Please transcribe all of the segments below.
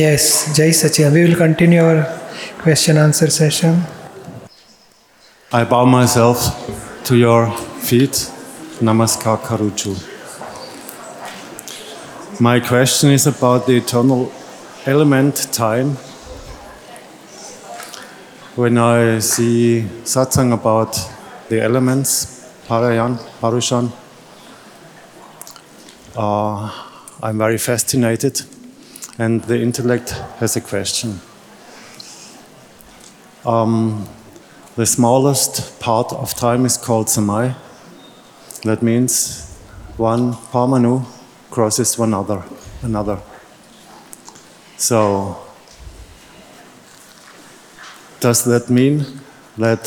Yes, Jai Sachin. We will continue our question answer session. I bow myself to your feet. Namaskar Karuchu. My question is about the eternal element time. When I see satsang about the elements, Parayan, Parushan, uh, I'm very fascinated, and the intellect has a question. Um, the smallest part of time is called samai. That means one parmanu crosses one other, another. So, does that mean that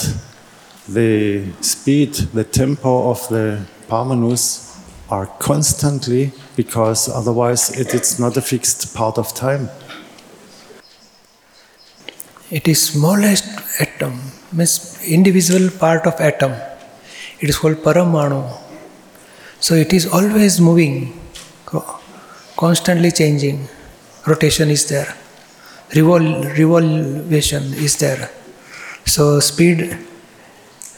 the speed, the tempo of the parmanus are constantly because otherwise it is not a fixed part of time? It is smallest atom, means individual part of atom. It is called paramanu. So it is always moving, constantly changing. Rotation is there, Revol- revolution is there. So speed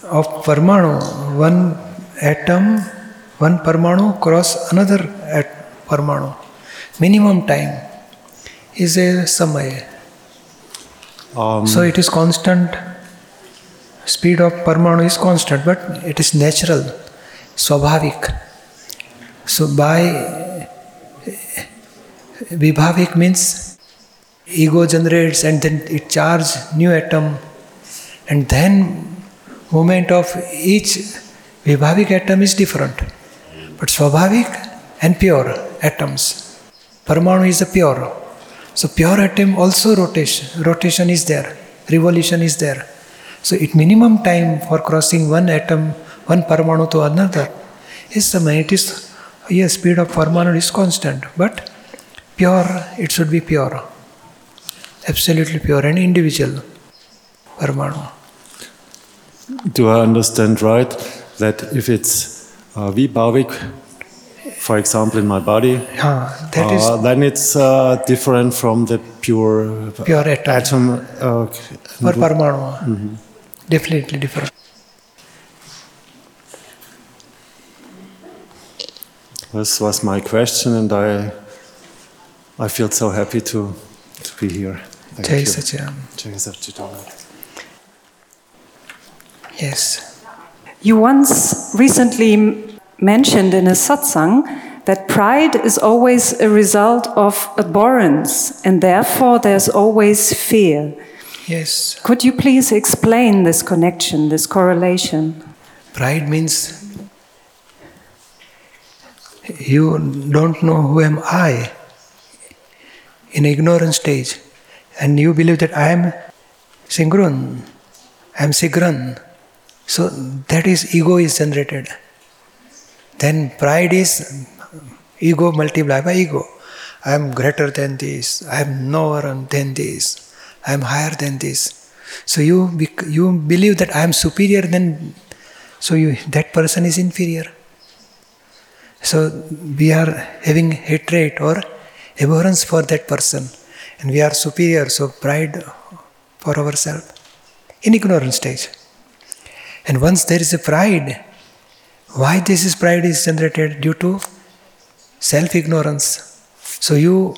of parmanu, one atom, one parmanu cross another at parmanu. Minimum time is a samaya. Um, So it is constant. Speed of Parmanu is constant, but it is natural, swabhavik. So by vibhavik means ego generates and then it charges new atom and then movement of each vibhavik atom is different. But swabhavik and pure atoms. Parmanu is a pure. So pure atom also rotation, rotation is there, revolution is there. So it minimum time for crossing one atom, one parmanu to another is the is yes, speed of parmanu is constant, but pure it should be pure, absolutely pure and individual parmanu. Do I understand right that if it's uh, vibhavik, for example, in my body, Ah, that is uh, then it's uh, different from the pure pure atom? Uh, or parmanu, definitely different. this was my question, and I, I feel so happy to, to be here. Thank Jai you. Jai. Yes. You once recently mentioned in a satsang that pride is always a result of abhorrence and therefore there's always fear. Yes. Could you please explain this connection, this correlation? Pride means you don't know who am I in ignorance stage, and you believe that I am Singrun, I am Sigran. So that is ego is generated. Then pride is ego multiplied by ego. I am greater than this. I am lower than this. I am higher than this. So you you believe that I am superior than. So you that person is inferior. So we are having hatred or abhorrence for that person, and we are superior. So pride for ourselves in ignorant stage. And once there is a pride, why this is pride is generated due to self ignorance. So you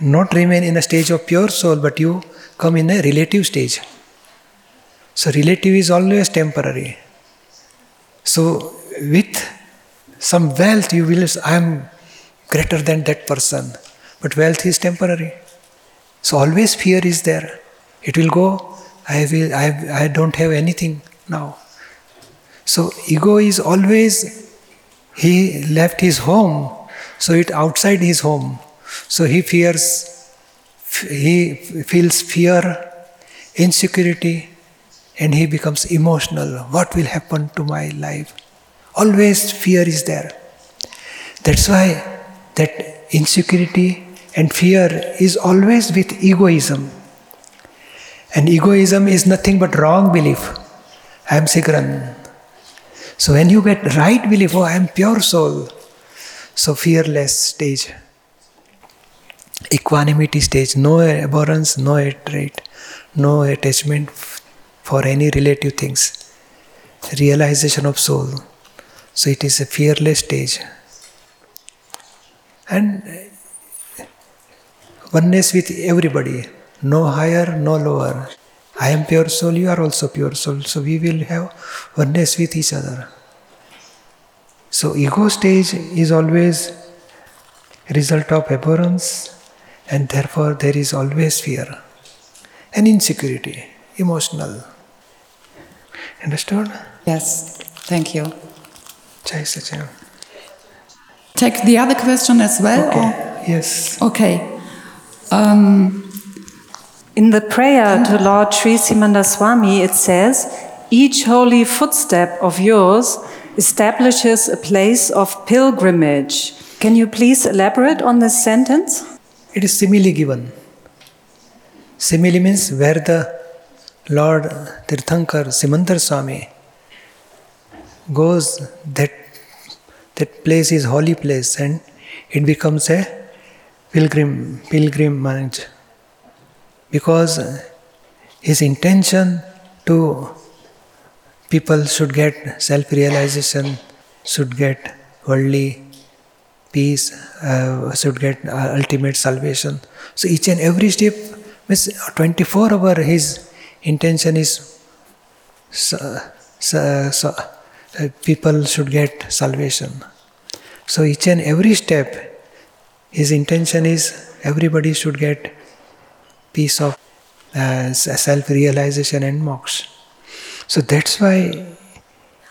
not remain in a stage of pure soul, but you come in a relative stage. So relative is always temporary. So with some wealth you will I am greater than that person. But wealth is temporary. So always fear is there. It will go, I will I, I don't have anything now. So ego is always he left his home, so it outside his home. So he fears he feels fear, insecurity, and he becomes emotional. What will happen to my life? Always fear is there. That's why that insecurity and fear is always with egoism. And egoism is nothing but wrong belief. I am Sigran. So when you get right belief, oh, I am pure soul, so fearless stage. equanimity stage, no abhorrence, no hatred, no attachment for any relative things, realization of soul. So it is a fearless stage. And uh, oneness with everybody, no higher, no lower. I am pure soul, you are also pure soul. So we will have oneness with each other. So ego stage is always result of abhorrence and therefore there is always fear and insecurity, emotional. Understood? Yes, thank you. Jai Sachin. Take the other question as well? Okay. Yes. Okay. Um, In the prayer to Lord Sri Simandhar Swami, it says, Each holy footstep of yours establishes a place of pilgrimage. Can you please elaborate on this sentence? It is simile given. Simile means where the Lord Tirthankar Simandhar Swami goes, that, that place is holy place and it becomes a pilgrim pilgrimage because his intention to people should get self-realization, should get worldly peace, uh, should get uh, ultimate salvation. So each and every step means 24 hour his intention is so, so, so, uh, people should get salvation. So each and every step his intention is everybody should get peace of uh, self realization and moksha. So that's why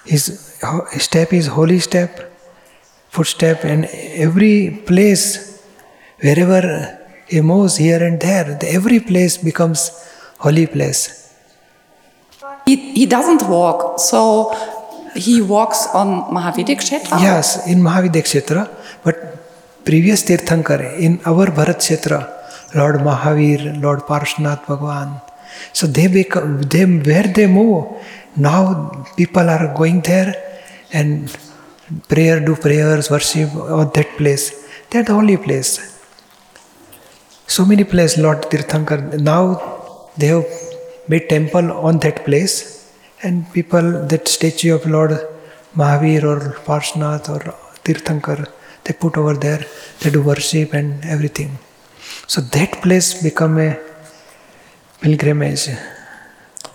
his step is holy step, footstep, and every place, wherever he moves here and there, every place becomes holy place. He, he doesn't walk, so he walks on Mahavidya Kshetra? Yes, in Mahavidya Kshetra, but previous Tirthankar, in our Bharat Kshetra, Lord Mahavir, Lord Parshvanath Bhagwan. So they become, they, where they move, now people are going there and prayer, do prayers, worship on that place. That holy place. So many places, Lord Tirthankar, now they have made temple on that place and people, that statue of Lord Mahavir or Parshvanath or Tirthankar, they put over there, they do worship and everything. So that place become a pilgrimage.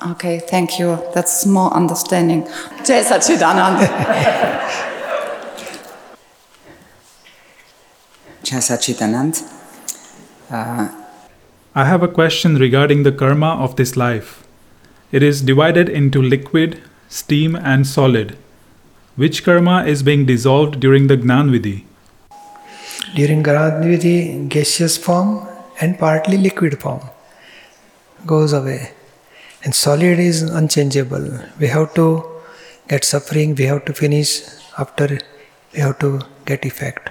Okay, thank you. That's more understanding. Jai Sachidanand. Jai Sachidanand. Uh, I have a question regarding the karma of this life. It is divided into liquid, steam, and solid. Which karma is being dissolved during the Gnan Vidhi? During Gyanvidhi, gaseous form and partly liquid form goes away. And solid is unchangeable. We have to get suffering, we have to finish, after we have to get effect.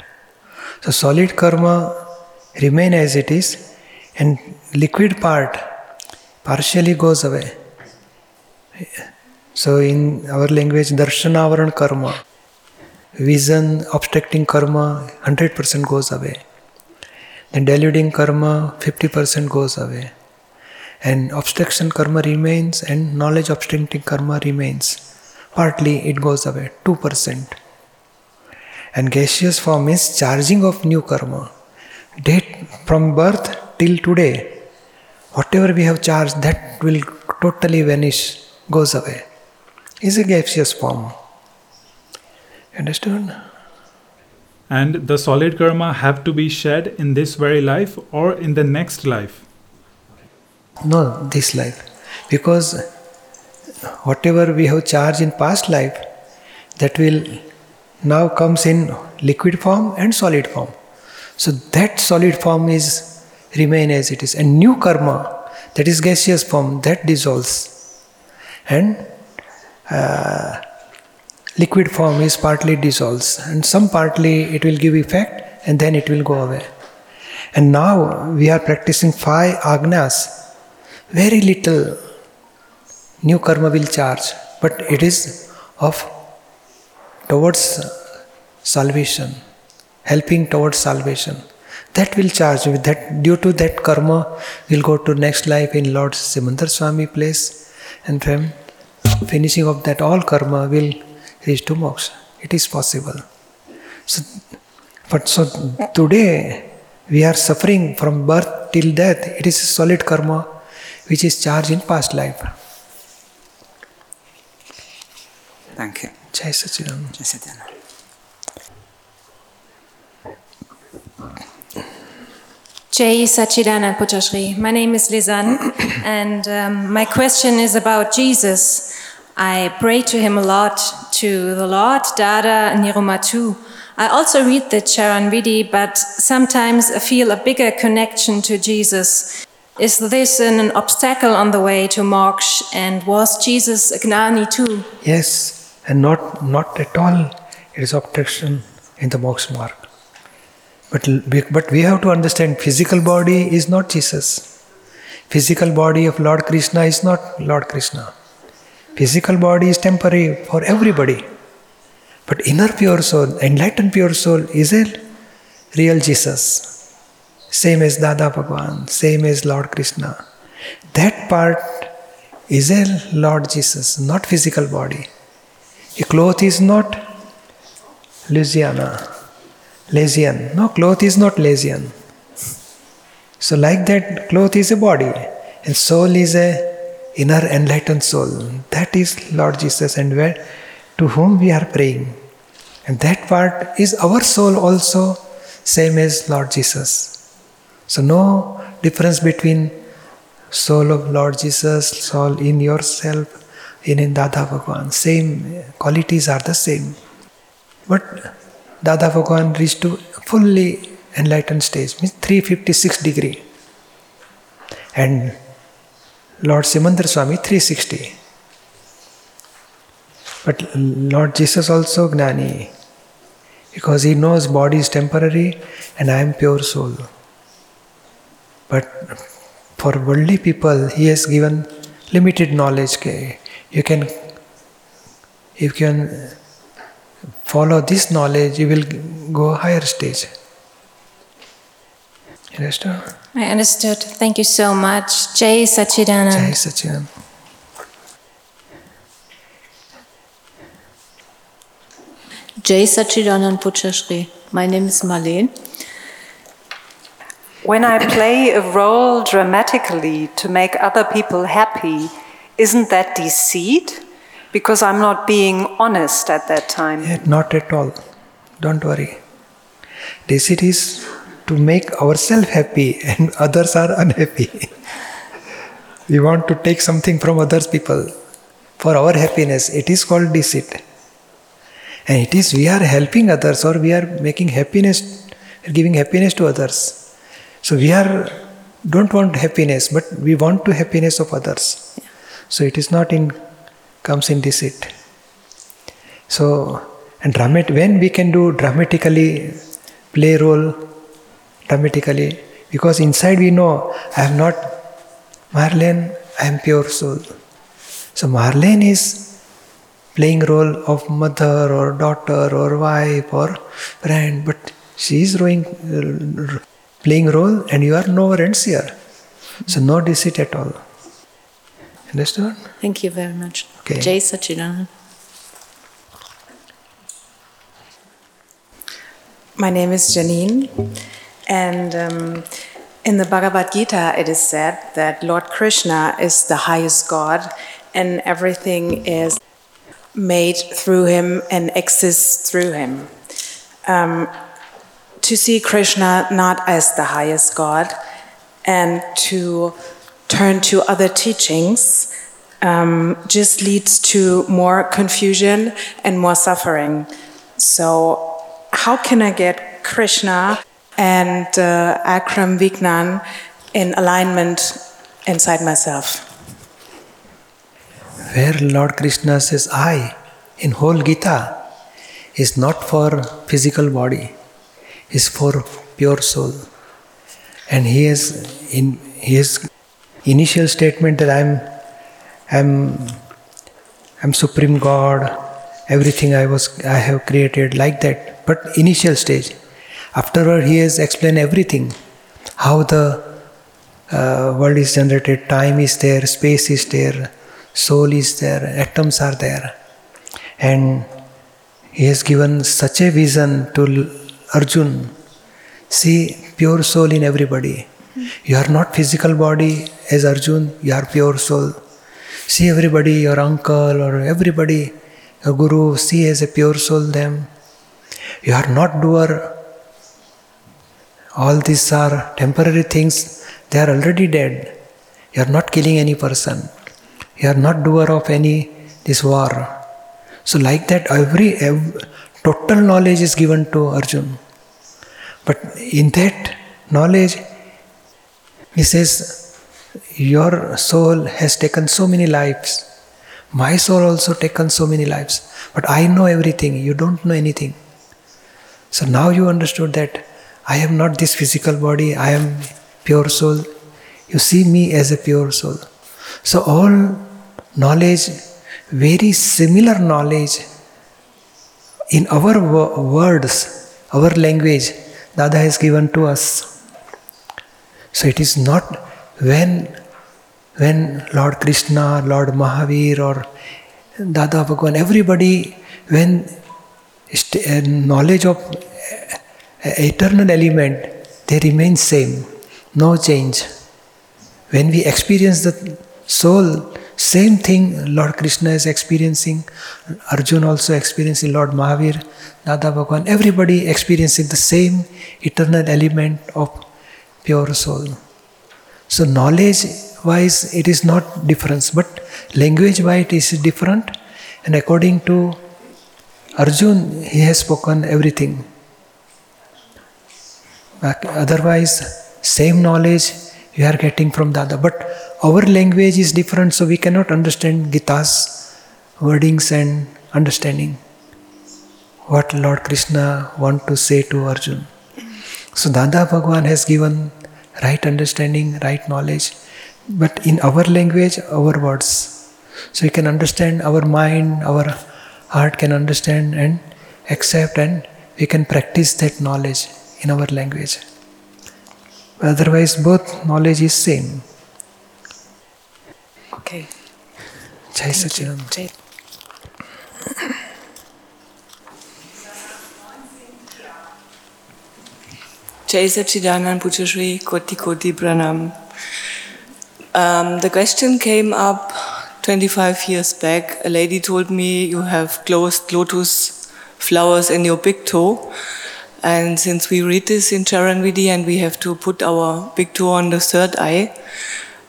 So solid karma remain as it is and liquid part partially goes away. So in our language, darshanavaran karma, vision obstructing karma 100% goes away. Then deluding karma 50% goes away. And obstruction karma remains and knowledge obstructing karma remains. Partly it goes away, 2%. And gaseous form is charging of new karma. Date from birth till today, whatever we have charged, that will totally vanish, goes away. Is a gaseous form. Understood? And the solid karma have to be shed in this very life or in the next life? No, this life. Because whatever we have charged in past life, that will now comes in liquid form and solid form. So that solid form is remain as it is. And new karma, that is gaseous form, that dissolves. And uh, liquid form is partly dissolves and some partly it will give effect and then it will go away. And now we are practicing five agnas. Very little new karma will charge, but it is of towards salvation, helping towards salvation. That will charge. With that, due to that karma, we'll go to next life in Lord Simandhar Swami place, and from finishing of that all karma will reach to moksha. It is possible. So, but so today we are suffering from birth till death. It is a solid karma which is charged in past life. Thank you. Jai Sachidananda. Jai Satyananda. Jai Sachidanand Pujyashri. My name is Lizan, and um, my question is about Jesus. I pray to him a lot, to the Lord, Dada, and Niruma too. I also read the Charan Vidhi, but sometimes I feel a bigger connection to Jesus. Is this an obstacle on the way to moksha, and was Jesus a Gnani too? Yes, and not not at all. It is obstruction in the moksha marg. But but we have to understand physical body is not Jesus. Physical body of Lord Krishna is not Lord Krishna. Physical body is temporary for everybody. But inner pure soul, enlightened pure soul is a real Jesus. Same as Dada Bhagwan, same as Lord Krishna. That part is a Lord Jesus, not physical body. A cloth is not Louisiana, Lasian. No, cloth is not Lasian. So, like that, cloth is a body, and soul is a inner enlightened soul. That is Lord Jesus, and where to whom we are praying. And that part is our soul also, same as Lord Jesus. So, no difference between soul of Lord Jesus, soul in yourself, in, in Dada Bhagwan. Same qualities are the same. But Dada Bhagwan reached to fully enlightened stage, means 356 degree. And Lord Simandhar Swami 360. But Lord Jesus also Gnani because he knows body is temporary and I am pure soul. But for worldly people, he has given limited knowledge. You can, you can follow this knowledge, you will go higher stage. You understand? I understood. Thank you so much. Jay Sachidanand. Jay Sachidanand. Jai Sachidanand Pujyashri. My name is Marlene. When I play a role dramatically to make other people happy, isn't that deceit? Because I'm not being honest at that time. Yeah, not at all. Don't worry. Deceit is to make ourselves happy and others are unhappy. we want to take something from others people for our happiness. It is called deceit. And it is we are helping others or we are making happiness, giving happiness to others. So we are don't want happiness, but we want to happiness of others. So it is not in comes in deceit. So and dramat when we can do dramatically play role dramatically because inside we know I am not Marlene, I am pure soul. So Marlene is playing role of mother or daughter or wife or friend, but she is rowing, uh, playing role and you are knower and here. So no deceit at all. Understood? Thank you very much. Okay. Jai Sachidanand. My name is Janine, and um, in the Bhagavad Gita it is said that Lord Krishna is the highest God, and everything is made through him and exists through him. Um, to see Krishna not as the highest God and to turn to other teachings um, just leads to more confusion and more suffering. So, how can I get Krishna and uh, Akram Vignan in alignment inside myself? Where Lord Krishna says I in whole Gita is not for physical body, is for pure soul. And he is in his initial statement that I'm I'm I'm supreme God, everything I was I have created like that. But initial stage, Afterward, he has explained everything how the uh, world is generated, time is there, space is there, soul is there, atoms are there. And he has given such a vision to Arjun. See, pure soul in everybody. You are not physical body as Arjun, you are pure soul. See everybody, your uncle or everybody, your guru, see as a pure soul them. You are not doer. All these are temporary things, they are already dead. You are not killing any person. You are not doer of any this war. So like that every, every total knowledge is given to Arjun. But in that knowledge, he says, Your soul has taken so many lives. My soul also taken so many lives. But I know everything. You don't know anything. So now you understood that I am not this physical body, I am pure soul. You see me as a pure soul. So all knowledge, very similar knowledge in our wo- words, our language, Dada has given to us. So it is not when when Lord Krishna, Lord Mahavir, or Dada Bhagwan, everybody, when uh, knowledge of eternal element, they remain same, no change. When we experience the soul, same thing Lord Krishna is experiencing, Arjun also experiencing, Lord Mahavir, Dada Bhagwan, everybody experiencing the same eternal element of pure soul. So knowledge wise it is not difference, but language wise it is different. And according to Arjun, he has spoken everything. Otherwise, same knowledge we are getting from Dada. But our language is different, so we cannot understand Gita's wordings and understanding what Lord Krishna want to say to Arjun. So Dada Bhagwan has given right understanding, right knowledge, but in our language, our words. So we can understand our mind, our heart can understand and accept, and we can practice that knowledge in our language. Otherwise, both knowledge is same. Okay. Jai Sachidanand. Jay. Jai Sachidanand Pujyashri Koti Koti Pranam. Um, the question came up 25 years back. A lady told me you have closed lotus flowers in your big toe. And since we read this in Charan Vidhi and we have to put our big toe on the third eye,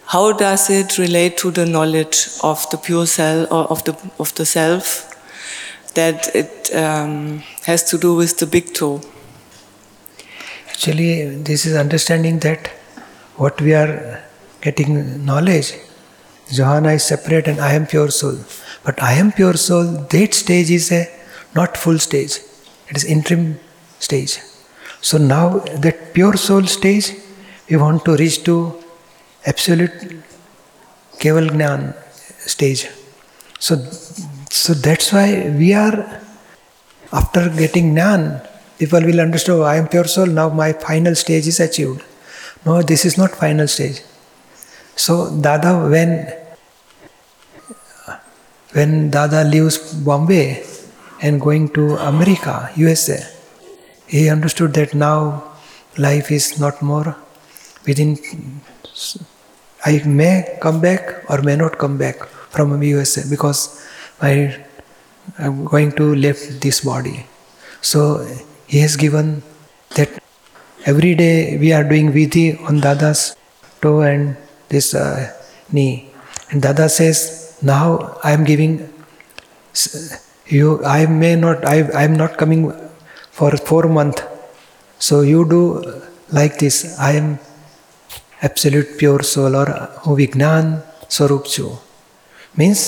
how does it relate to the knowledge of the pure self or of the of the self that it um, has to do with the big toe? Actually, this is understanding that what we are getting knowledge, Johanna is separate and I am pure soul. But I am pure soul, that stage is a not full stage. It is interim stage. So now that pure soul stage, we want to reach to absolute Keval Gnan stage. So, so that's why we are, after getting Gnan, people will understand, oh, I am pure soul, now my final stage is achieved. No, this is not final stage. So Dada, when when Dada leaves Bombay and going to America, USA, he understood that now life is not more within. I may come back or may not come back from USA because I am going to leave this body. So he has given that every day we are doing vidhi on Dada's toe and this uh, knee. And Dada says, now I am giving you, I may not, I, I am not coming for four months. So you do like this. I am absolute pure soul or Vignan Swarup. Means,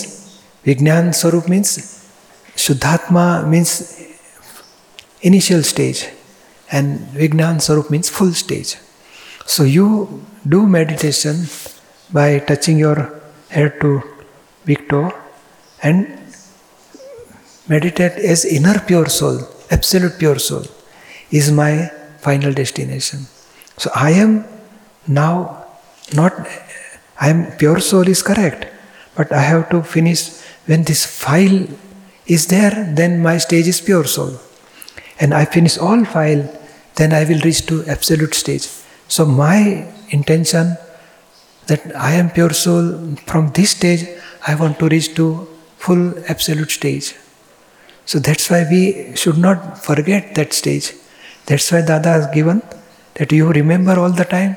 Vignan Swarup means, Shuddhatma means initial stage and Vignan Swarup means full stage. So you do meditation by touching your head to big toe and meditate as inner pure soul, absolute pure soul is my final destination. So I am now not, I am pure soul is correct, but I have to finish when this file is there, then my stage is pure soul. And I finish all file, then I will reach to absolute stage. So my intention that I am pure soul, from this stage I want to reach to full absolute stage. So that's why we should not forget that stage. That's why Dada has given that you remember all the time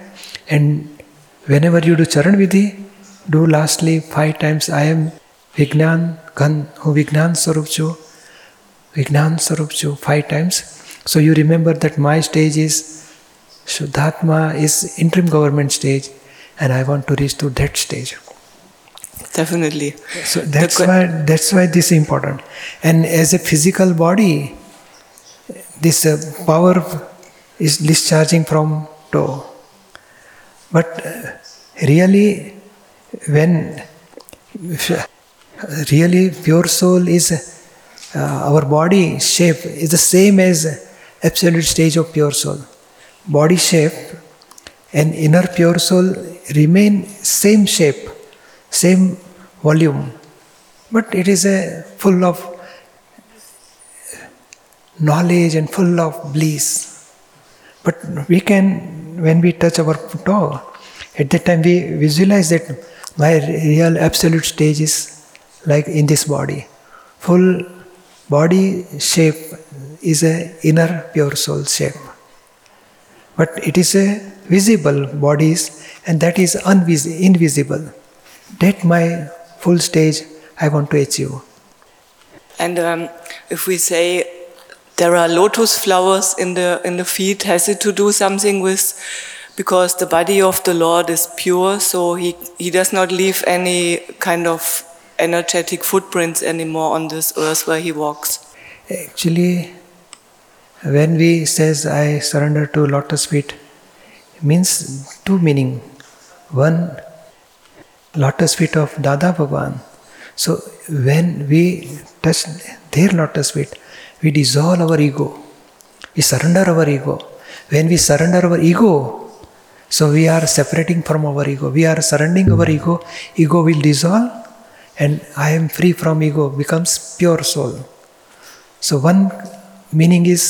and whenever you do Charan Vidhi, do lastly five times I am Vignan Ghan, who Vignan Sarup Vignan Sarup five times. So you remember that my stage is Shuddhatma is interim government stage and I want to reach to that stage. Definitely. So that's why that's why this is important. And as a physical body, this uh, power is discharging from toe. But uh, really, when really pure soul is uh, our body shape is the same as absolute stage of pure soul. Body shape and inner pure soul remain same shape, same volume, but it is a full of knowledge and full of bliss. But we can, when we touch our toe, at that time we visualize that my real absolute stage is like in this body. Full body shape is a inner pure soul shape. But it is a visible bodies and that is unvis- invisible. That my full stage I want to achieve. And um, if we say there are lotus flowers in the in the feet, has it to do something with because the body of the Lord is pure, so he he does not leave any kind of energetic footprints anymore on this earth where he walks. Actually, when we says I surrender to lotus feet, means two meaning. One, lotus feet of Dada Bhagwan. So when we touch their lotus feet, we dissolve our ego. We surrender our ego. When we surrender our ego, so we are separating from our ego. We are surrendering our ego. Ego will dissolve, and I am free from ego. Becomes pure soul. So one meaning is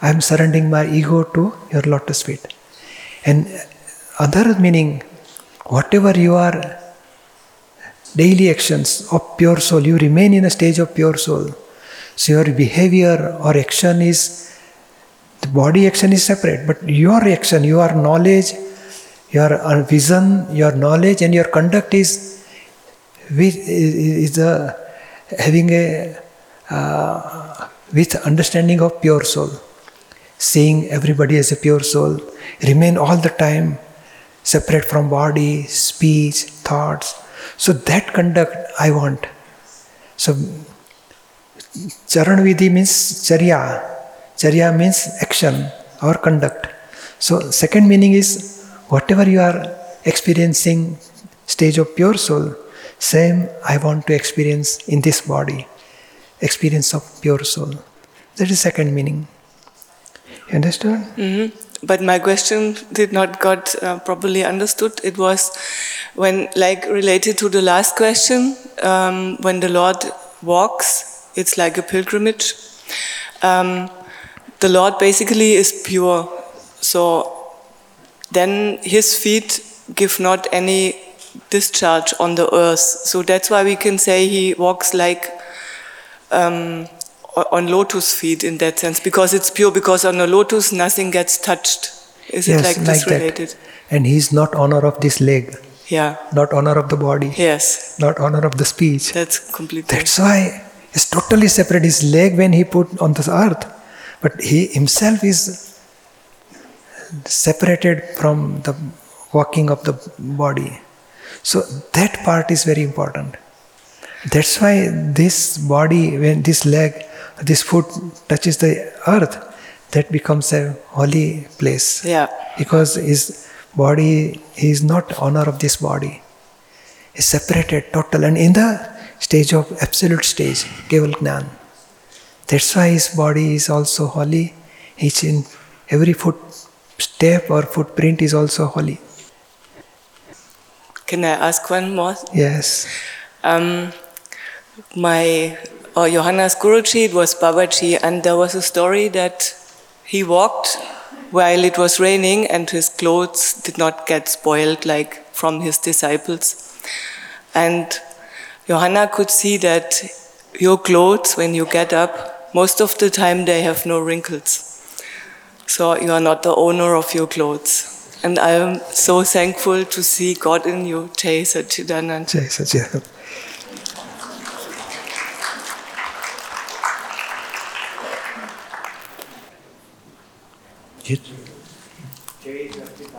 I am surrendering my ego to your lotus feet, and other meaning, whatever you are daily actions of pure soul, you remain in a stage of pure soul. So your behavior or action is the body action is separate, but your action, your knowledge, your vision, your knowledge, and your conduct is is a, having a uh, with understanding of pure soul, seeing everybody as a pure soul, remain all the time separate from body, speech, thoughts. So that conduct I want. So Charan Vidhi means Charya. Charya means action or conduct. So second meaning is whatever you are experiencing stage of pure soul, same I want to experience in this body. Experience of pure soul. That is second meaning. You understand? Mm-hmm. But my question did not got uh, properly understood. It was when, like, related to the last question, um, when the Lord walks, it's like a pilgrimage. Um, the Lord basically is pure, so then His feet give not any discharge on the earth. So that's why we can say He walks like um, on lotus feet in that sense, because it's pure. Because on a lotus, nothing gets touched. Is yes, it like, this that. related? And He's not honor of this leg. Yeah. Not honor of the body. Yes. Not honor of the speech. That's completely. That's why it's totally separate. His leg when he put on this earth, but he himself is separated from the walking of the body. So that part is very important. That's why this body, when this leg, this foot touches the earth, that becomes a holy place. Yeah. Because his body, he is not owner of this body. Is separated, total, and in the stage of absolute stage, Keval Gnan. That's why his body is also holy. He's in every footstep or footprint is also holy. Can I ask one more? Yes. Um, my uh, Johanna's Guruji, it was Babaji, and there was a story that he walked while it was raining and his clothes did not get spoiled like from his disciples. And Johanna could see that your clothes, when you get up, most of the time they have no wrinkles. So you are not the owner of your clothes. And I am so thankful to see God in you, Jai Sachidanand. Jai.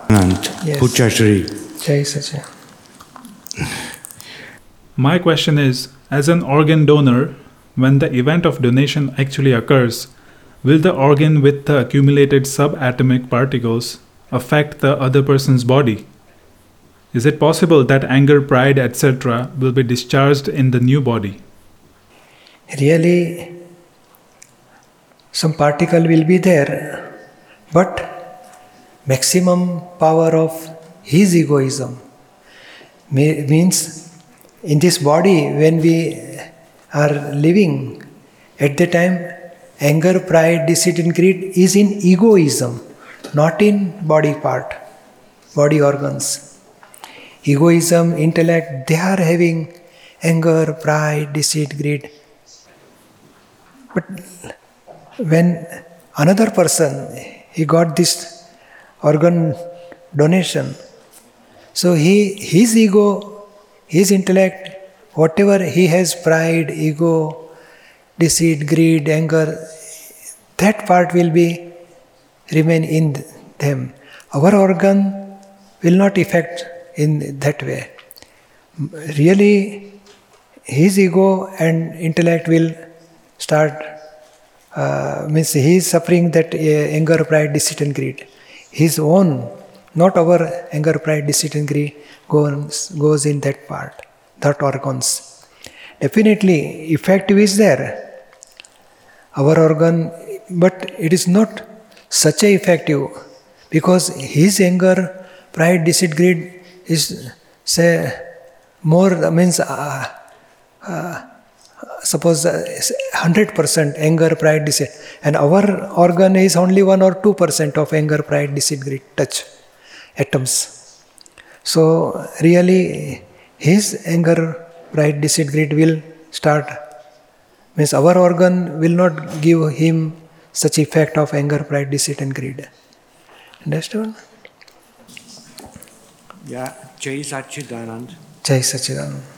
And Yes. Pujyashri. My question is As an organ donor, when the event of donation actually occurs, will the organ with the accumulated subatomic particles affect the other person's body? Is it possible that anger, pride, etc., will be discharged in the new body? Really, some particle will be there, but maximum power of his egoism means in this body when we are living at the time anger pride deceit and greed is in egoism not in body part body organs. Egoism intellect they are having anger pride deceit greed. But when another person he got this organ donation. So he his ego his intellect whatever he has pride ego deceit greed anger that part will be remain in them. Our organ will not affect in that way. Really his ego and intellect will start uh, means he is suffering that uh, anger pride deceit and greed. His own not our anger pride deceit and greed goes, goes in that part that organs. Definitely effective is there our organ but it is not such a effective because his anger pride deceit greed is say more means uh, uh, suppose uh, 100% anger pride deceit and our organ is only 1 or 2% of anger pride deceit greed touch atoms so really his anger pride deceit greed will start means our organ will not give him such effect of anger pride deceit and greed understood Yeah, Jai Sachidanand. jai sachidanand